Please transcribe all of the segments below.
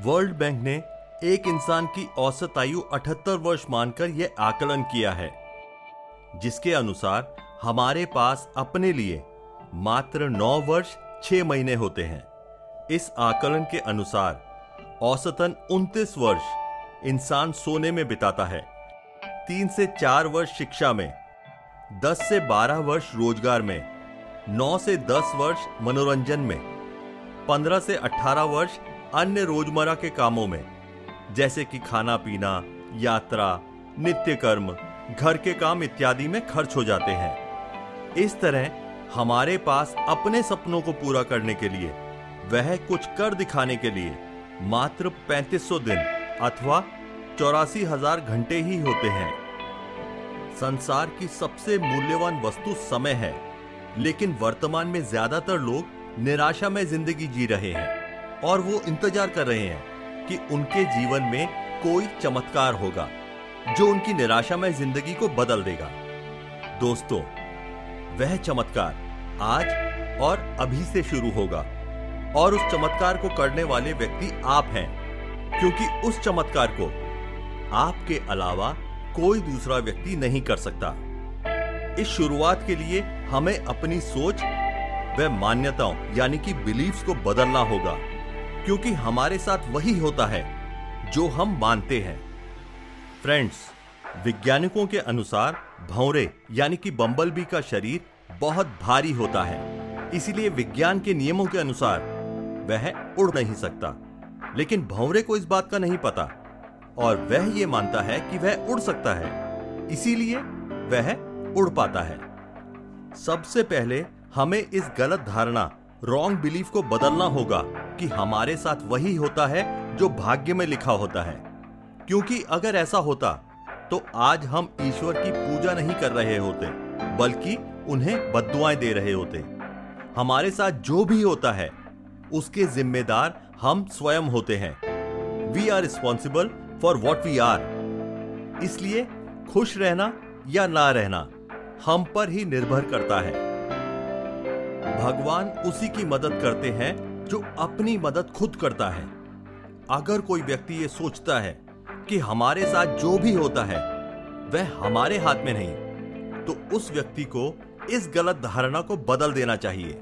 World bank ने एक इंसान की औसत आयु 78 वर्ष मानकर यह आकलन किया है, जिसके अनुसार हमारे पास अपने लिए मात्र 9 वर्ष 6 महीने होते हैं। इस आकलन के अनुसार औसतन 29 वर्ष इंसान सोने में बिताता है, तीन से चार वर्ष शिक्षा में 10 से 12 वर्ष रोज़गार में, नौ से 10 वर्ष मनोरंजन में 15 से 18 वर्ष अन्य रोज़मर्रा के कामों में, जैसे कि खाना पीना, यात्रा, नित्य कर्म, घर के काम इत्यादि में खर्च हो जाते हैं। इस तरह, हमारे पास अपने सपनों को पूरा करने के लिए, वह कुछ कर दिखाने के लिए, मात्र 3500 दिन, अथवा चौरासी हज़ार घंटे ही होते हैं। संसार की सबसे मूल्यवान वस्तु समय है, लेकिन वर्तमान में ज़्यादातर लोग निराशा में ज़िंदगी जी रहे हैं। और वो इंतज़ार कर रहे हैं कि उनके जीवन में कोई चमत्कार होगा, जो उनकी निराशा में ज़िंदगी को बदल देगा। दोस्तों, वह चमत्कार आज और अभी से शुरू होगा, और उस चमत्कार को करने वाले व्यक्ति आप हैं, क्योंकि उस चमत्कार को आपके अलावा कोई दूसरा व्यक्ति नहीं कर सकता। इस शुरुआत के लिए हमें अपनी सोच व मान्यताओं, यानी कि बिलीफ्स को बदलना होगा। क्योंकि हमारे साथ वही होता है जो हम मानते हैं। फ्रेंड्स वैज्ञानिकों के अनुसार भौरे, यानी कि बम्बलबी का शरीर, बहुत भारी होता है। इसीलिए विज्ञान के नियमों के अनुसार वह उड़ नहीं सकता। लेकिन भौरे को इस बात का नहीं पता, और वह यह मानता है कि वह उड़ सकता है। इसीलिए वह उड़ पाता है। सबसे पहले हमें इस गलत धारणा रॉन्ग बिलीफ को बदलना होगा। कि हमारे साथ वही होता है जो भाग्य में लिखा होता है। क्योंकि अगर ऐसा होता तो आज हम ईश्वर की पूजा नहीं कर रहे होते, बल्कि उन्हें बदुआएँ दे रहे होते। हमारे साथ जो भी होता है, उसके जिम्मेदार हम स्वयं होते हैं। We are responsible for what we are इसलिए खुश रहना या ना रहना, हम पर ही निर्भर करता है। भगवान उसी की मदद करते हैं जो अपनी मदद खुद करता है। अगर कोई व्यक्ति ये सोचता है कि हमारे साथ जो भी होता है, वह हमारे हाथ में नहीं तो उस व्यक्ति को इस गलत धारणा को बदल देना चाहिए।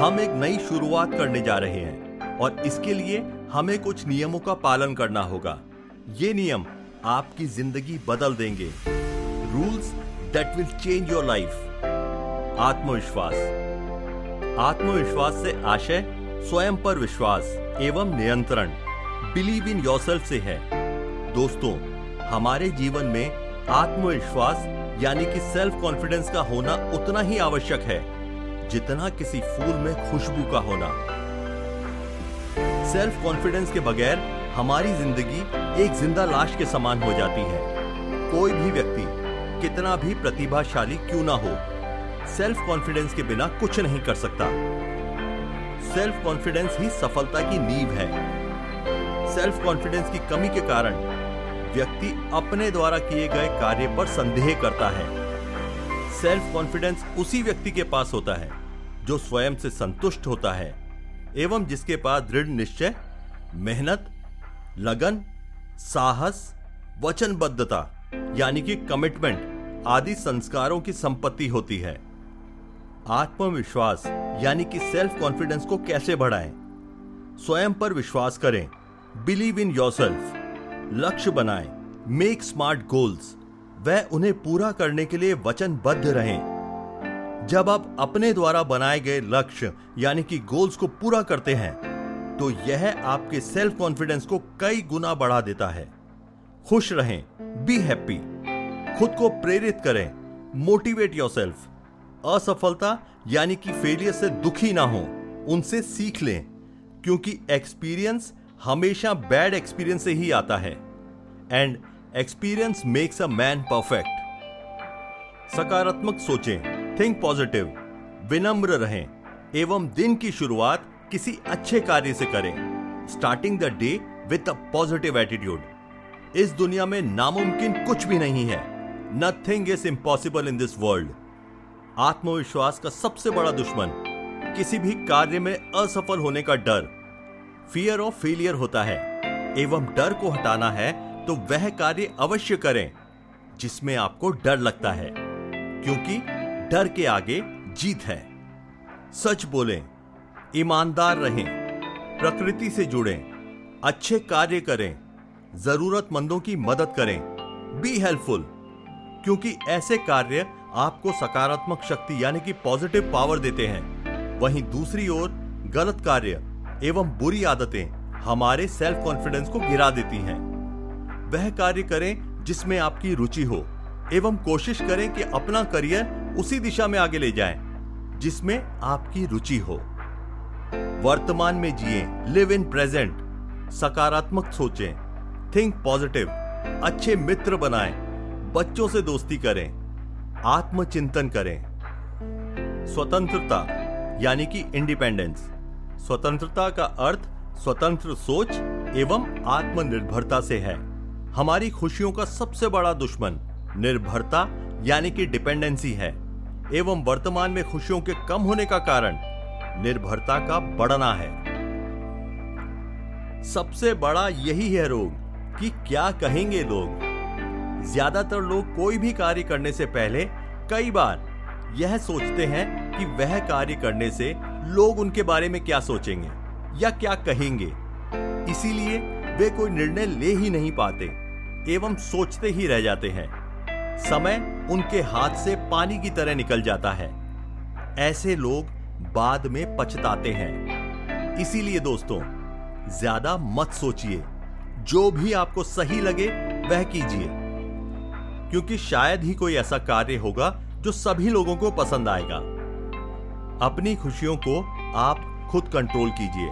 हम एक नई शुरुआत करने जा रहे हैं और इसके लिए हमें कुछ नियमों का पालन करना होगा। ये नियम आपकी ज़िंदगी बदल देंगे। Rules that will change your life. आत्मविश्वास। आत्मविश्वास से आशय, स्वयं पर विश्वास एवं नियंत्रण। बिलीव इन योरसेल्फ से है। दोस्तों, हमारे जीवन में आत्मविश्वास यानी कि सेल्फ कॉन्फिडेंस का होना उतना ही आवश्यक है, जितना किसी फूल में खुशबू का होना। सेल्फ कॉन्फिडेंस के बगैर हमारी ज़िंदगी एक ज़िंदा लाश के समान हो जाती है। कोई भी व्यक्ति कितना भी प्रतिभाशाली क्यों ना हो सेल्फ कॉन्फिडेंस के बिना कुछ नहीं कर सकता। सेल्फ कॉन्फिडेंस ही सफलता की नींव है। सेल्फ कॉन्फिडेंस की कमी के कारण व्यक्ति अपने द्वारा किए गए कार्य पर संदेह करता है। सेल्फ कॉन्फिडेंस उसी व्यक्ति के पास होता है, जो स्वयं से संतुष्ट होता है, एवं जिसके पास दृढ़ निश्चय, मेहनत, लगन, साहस, वचनबद्धता, यानी कि कमिटमेंट आदि संस्कारों की संपत्ति होती है। आत्मविश्वास, यानी कि सेल्फ कॉन्फिडेंस को कैसे बढ़ाएँ? स्वयं पर विश्वास करें। बिलीव इन योर सेल्फ लक्ष्य बनाएँ। मेक स्मार्ट गोल्स वह उन्हें पूरा करने के लिए वचनबद्ध रहें। जब आप अपने द्वारा बनाए गए लक्ष्य, यानी कि गोल्स को पूरा करते हैं तो यह आपके सेल्फ कॉन्फिडेंस को कई गुना बढ़ा देता है। खुश रहें। बी हैप्पी खुद को प्रेरित करें। मोटिवेट योर सेल्फ असफलता यानी कि फेलियर से दुखी ना हो, उनसे सीख लें, क्योंकि एक्सपीरियंस हमेशा बैड एक्सपीरियंस से ही आता है। And experience makes a man perfect सकारात्मक सोचें थिंक पॉजिटिव विनम्र रहें, एवं दिन की शुरुआत किसी अच्छे कार्य से करें। Starting the day with a positive attitude इस दुनिया में नामुमकिन कुछ भी नहीं है। Nothing is impossible in this world आत्मविश्वास का सबसे बड़ा दुश्मन। किसी भी कार्य में असफल होने का डर फियर ऑफ़ फेलियर होता है। एवं डर को हटाना है तो वह कार्य अवश्य करें, जिसमें आपको डर लगता है। क्योंकि डर के आगे जीत है। सच बोलें, ईमानदार रहें, प्रकृति से जुड़ें, अच्छे कार्य करें, जरूरतमंदों की मदद करें बी हेल्पफुल क्योंकि ऐसे कार्य आपको सकारात्मक शक्ति यानी कि पॉजिटिव पावर देते हैं। वहीं दूसरी ओर, गलत कार्य एवं बुरी आदतें हमारे सेल्फ कॉन्फिडेंस को गिरा देती हैं। वह कार्य करें जिसमें आपकी रुचि हो एवं कोशिश करें कि अपना करियर उसी दिशा में आगे ले जाएँ, जिसमें आपकी रुचि हो। वर्तमान में जिए लिव इन प्रेजेंट सकारात्मक सोचें थिंक पॉजिटिव अच्छे मित्र बनाएँ, बच्चों से दोस्ती करें आत्मचिंतन करें। स्वतंत्रता, यानी कि इंडिपेंडेंस स्वतंत्रता का अर्थ स्वतंत्र सोच एवं आत्मनिर्भरता से है। हमारी खुशियों का सबसे बड़ा दुश्मन निर्भरता, यानी कि डिपेंडेंसी है, एवं वर्तमान में खुशियों के कम होने का कारण निर्भरता का बढ़ना है। सबसे बड़ा यही है रोग कि क्या कहेंगे लोग? ज़्यादातर लोग कोई भी कार्य करने से पहले कई बार यह सोचते हैं कि वह कार्य करने से लोग उनके बारे में क्या सोचेंगे या क्या कहेंगे। इसीलिए वे कोई निर्णय ले ही नहीं पाते, एवं सोचते ही रह जाते हैं। समय उनके हाथ से पानी की तरह निकल जाता है। ऐसे लोग बाद में पछताते हैं। इसीलिए दोस्तों, ज़्यादा मत सोचिए। जो भी आपको सही लगे, वह कीजिए। क्योंकि शायद ही कोई ऐसा कार्य होगा जो सभी लोगों को पसंद आएगा। अपनी खुशियों को आप खुद कंट्रोल कीजिए।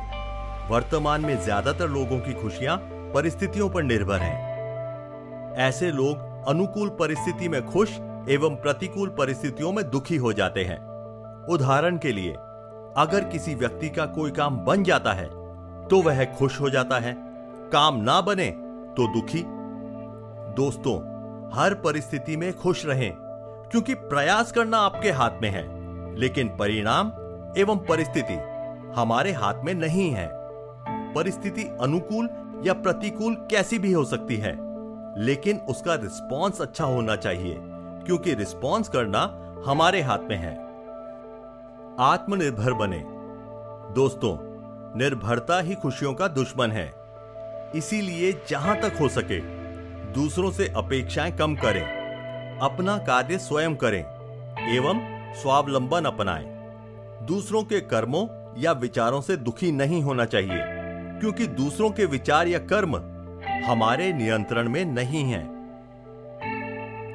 वर्तमान में ज़्यादातर लोगों की खुशियाँ परिस्थितियों पर निर्भर हैं। ऐसे लोग अनुकूल परिस्थिति में खुश एवं प्रतिकूल परिस्थितियों में दुखी हो जाते हैं। उदाहरण के लिए, अगर किसी व्यक्ति का कोई काम बन जाता है तो वह खुश हो जाता है। काम ना बने तो दुखी। दोस्तों हर परिस्थिति में खुश रहें, क्योंकि प्रयास करना आपके हाथ में है। लेकिन परिणाम एवं परिस्थिति हमारे हाथ में नहीं है। परिस्थिति अनुकूल या प्रतिकूल कैसी भी हो सकती है, लेकिन उसका रिस्पॉन्स अच्छा होना चाहिए, क्योंकि रिस्पॉन्स करना हमारे हाथ में है। आत्मनिर्भर बने। दोस्तों, निर्भरता ही खुशियों का दुश्मन है। इसीलिए जहाँ तक हो सके दूसरों से अपेक्षाएँ कम करें। अपना कार्य स्वयं करें, एवं स्वावलंबन अपनाएँ। दूसरों के कर्मों या विचारों से दुखी नहीं होना चाहिए, क्योंकि दूसरों के विचार या कर्म हमारे नियंत्रण में नहीं है।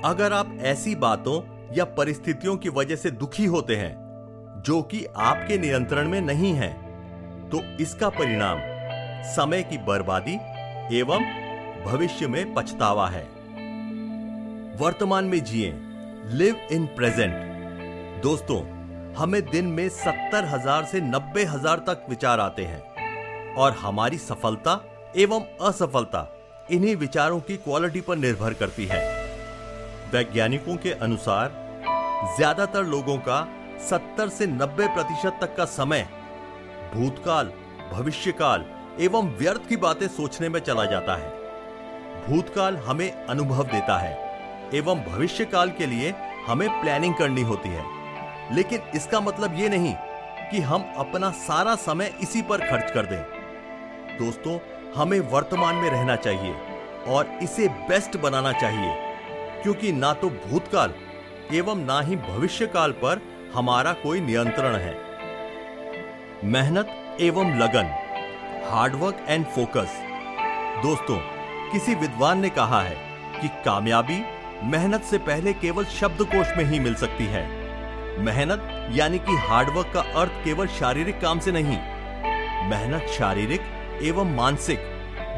अगर आप ऐसी बातों या परिस्थितियों की वजह से दुखी होते हैं, जो कि आपके नियंत्रण में नहीं है तो इसका परिणाम समय की बर्बादी एवं भविष्य में पछतावा है। वर्तमान में जिए लिव इन प्रेजेंट दोस्तों, हमें दिन में सत्तर हज़ार से नब्बे हज़ार तक विचार आते हैं। और हमारी सफलता एवं असफलता इन्हीं विचारों की क्वालिटी पर निर्भर करती है। वैज्ञानिकों के अनुसार, ज़्यादातर लोगों का 70 से 90 प्रतिशत तक का समय भूतकाल, भविष्यकाल एवं व्यर्थ की बातें सोचने में चला जाता है। भूतकाल हमें अनुभव देता है, एवं भविष्यकाल के लिए हमें प्लानिंग करनी होती है। लेकिन इसका मतलब ये नहीं कि हम अपना सारा समय इसी पर खर्च कर दें। दोस्तों, हमें वर्तमान में रहना चाहिए और इसे बेस्ट बनाना चाहिए, क्योंकि ना तो भूतकाल एवं ना ही भविष्यकाल पर हमारा कोई नियंत्रण है। मेहनत एवं लगन हार्डवर्क एंड फोकस दोस्तों किसी विद्वान ने कहा है कि कामयाबी मेहनत से पहले केवल शब्दकोश में ही मिल सकती है। मेहनत यानी कि हार्डवर्क का अर्थ केवल शारीरिक काम से नहीं, मेहनत शारीरिक एवं मानसिक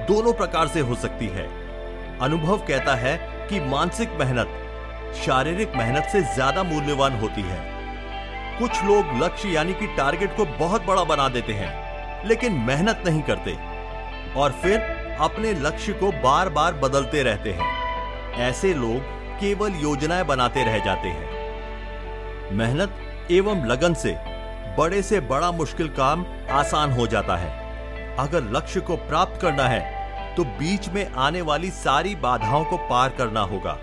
दोनों प्रकार से हो सकती है। अनुभव कहता है कि मानसिक मेहनत शारीरिक मेहनत से ज़्यादा मूल्यवान होती है। कुछ लोग लक्ष्य यानी कि टारगेट को बहुत बड़ा बना देते हैं, लेकिन मेहनत नहीं करते। और फिर अपने लक्ष्य को बार बार बदलते रहते हैं। ऐसे लोग केवल योजनाएँ बनाते रह जाते हैं। मेहनत एवं लगन से बड़े से बड़ा मुश्किल काम आसान हो जाता है। अगर लक्ष्य को प्राप्त करना है तो बीच में आने वाली सारी बाधाओं को पार करना होगा।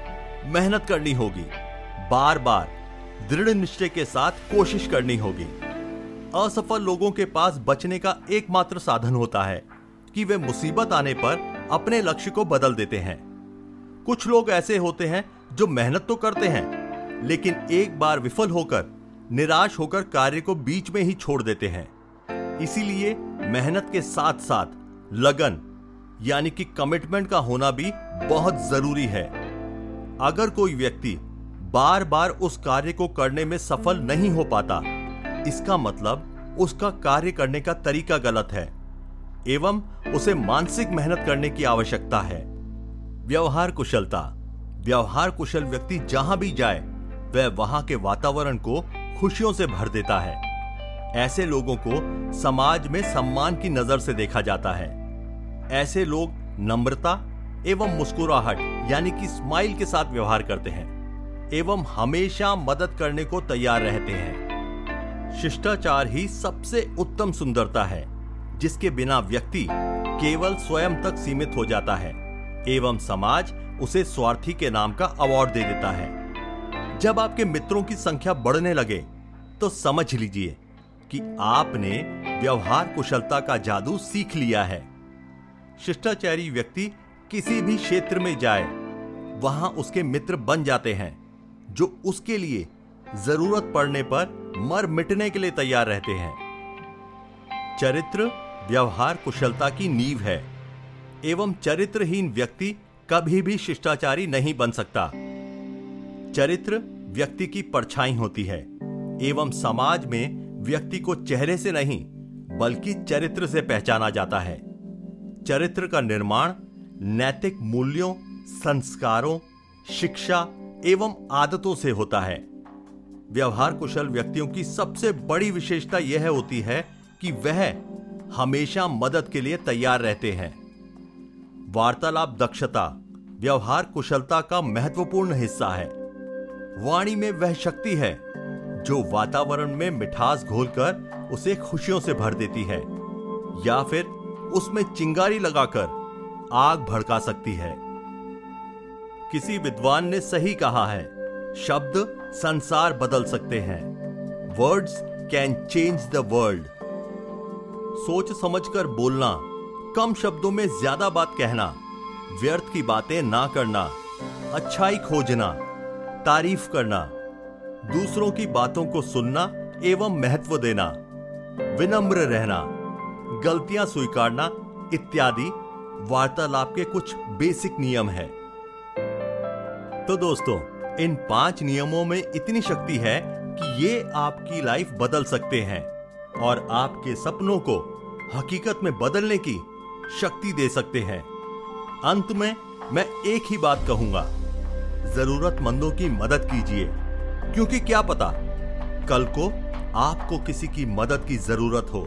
मेहनत करनी होगी। बार बार दृढ़ निश्चय के साथ कोशिश करनी होगी। असफल लोगों के पास बचने का एकमात्र साधन होता है। कि वे मुसीबत आने पर अपने लक्ष्य को बदल देते हैं। कुछ लोग ऐसे होते हैं जो मेहनत तो करते हैं, लेकिन एक बार विफल होकर, निराश होकर कार्य को बीच में ही छोड़ देते हैं। इसीलिए मेहनत के साथ साथ लगन, यानी कि कमिटमेंट का होना भी बहुत ज़रूरी है। अगर कोई व्यक्ति बार बार उस कार्य को करने में सफल नहीं हो पाता, इसका मतलब उसका कार्य करने का तरीका गलत है। एवं उसे मानसिक मेहनत करने की आवश्यकता है। व्यवहार कुशलता। व्यवहार कुशल व्यक्ति जहाँ भी जाए, वह वहाँ के वातावरण को खुशियों से भर देता है। ऐसे लोगों को समाज में सम्मान की नज़र से देखा जाता है। ऐसे लोग नम्रता एवं मुस्कुराहट, यानी कि स्माइल के साथ व्यवहार करते हैं, एवं हमेशा मदद करने को तैयार रहते हैं। शिष्टाचार ही सबसे उत्तम सुंदरता है। जिसके बिना व्यक्ति केवल स्वयं तक सीमित हो जाता है, एवं समाज उसे स्वार्थी के नाम का अवार्ड दे देता है। जब आपके मित्रों की संख्या बढ़ने लगे तो समझ लीजिए कि आपने व्यवहार कुशलता का जादू सीख लिया है। शिष्टाचारी व्यक्ति किसी भी क्षेत्र में जाए, वहाँ उसके मित्र बन जाते हैं, जो उसके लिए ज़रूरत पड़ने पर मर मिटने के लिए तैयार रहते हैं। चरित्र व्यवहार कुशलता की नींव है। एवं चरित्रहीन व्यक्ति कभी भी शिष्टाचारी नहीं बन सकता। चरित्र व्यक्ति की परछाई होती है, एवं समाज में व्यक्ति को चेहरे से नहीं, बल्कि चरित्र से पहचाना जाता है। चरित्र का निर्माण नैतिक मूल्यों, संस्कारों, शिक्षा एवं आदतों से होता है। व्यवहार कुशल व्यक्तियों की सबसे बड़ी विशेषता यह होती है कि वह हमेशा मदद के लिए तैयार रहते हैं। वार्तालाप दक्षता, व्यवहार कुशलता का महत्वपूर्ण हिस्सा है। वाणी में वह शक्ति है, जो वातावरण में मिठास घोलकर उसे खुशियों से भर देती है, या फिर उसमें चिंगारी लगाकर आग भड़का सकती है। किसी विद्वान ने सही कहा है, शब्द संसार बदल सकते हैं। Words can change the world सोच समझकर बोलना, कम शब्दों में ज़्यादा बात कहना, व्यर्थ की बातें ना करना, अच्छाई खोजना, तारीफ़ करना, दूसरों की बातों को सुनना एवं महत्व देना, विनम्र रहना, गलतियाँ स्वीकारना इत्यादि वार्तालाप के कुछ बेसिक नियम है। तो दोस्तों, इन पाँच नियमों में इतनी शक्ति है कि ये आपकी लाइफ बदल सकते हैं। और आपके सपनों को हकीकत में बदलने की शक्ति दे सकते हैं। अंत में मैं एक ही बात कहूँगा, जरूरतमंदों की मदद कीजिए, क्योंकि क्या पता कल को आपको किसी की मदद की ज़रूरत हो।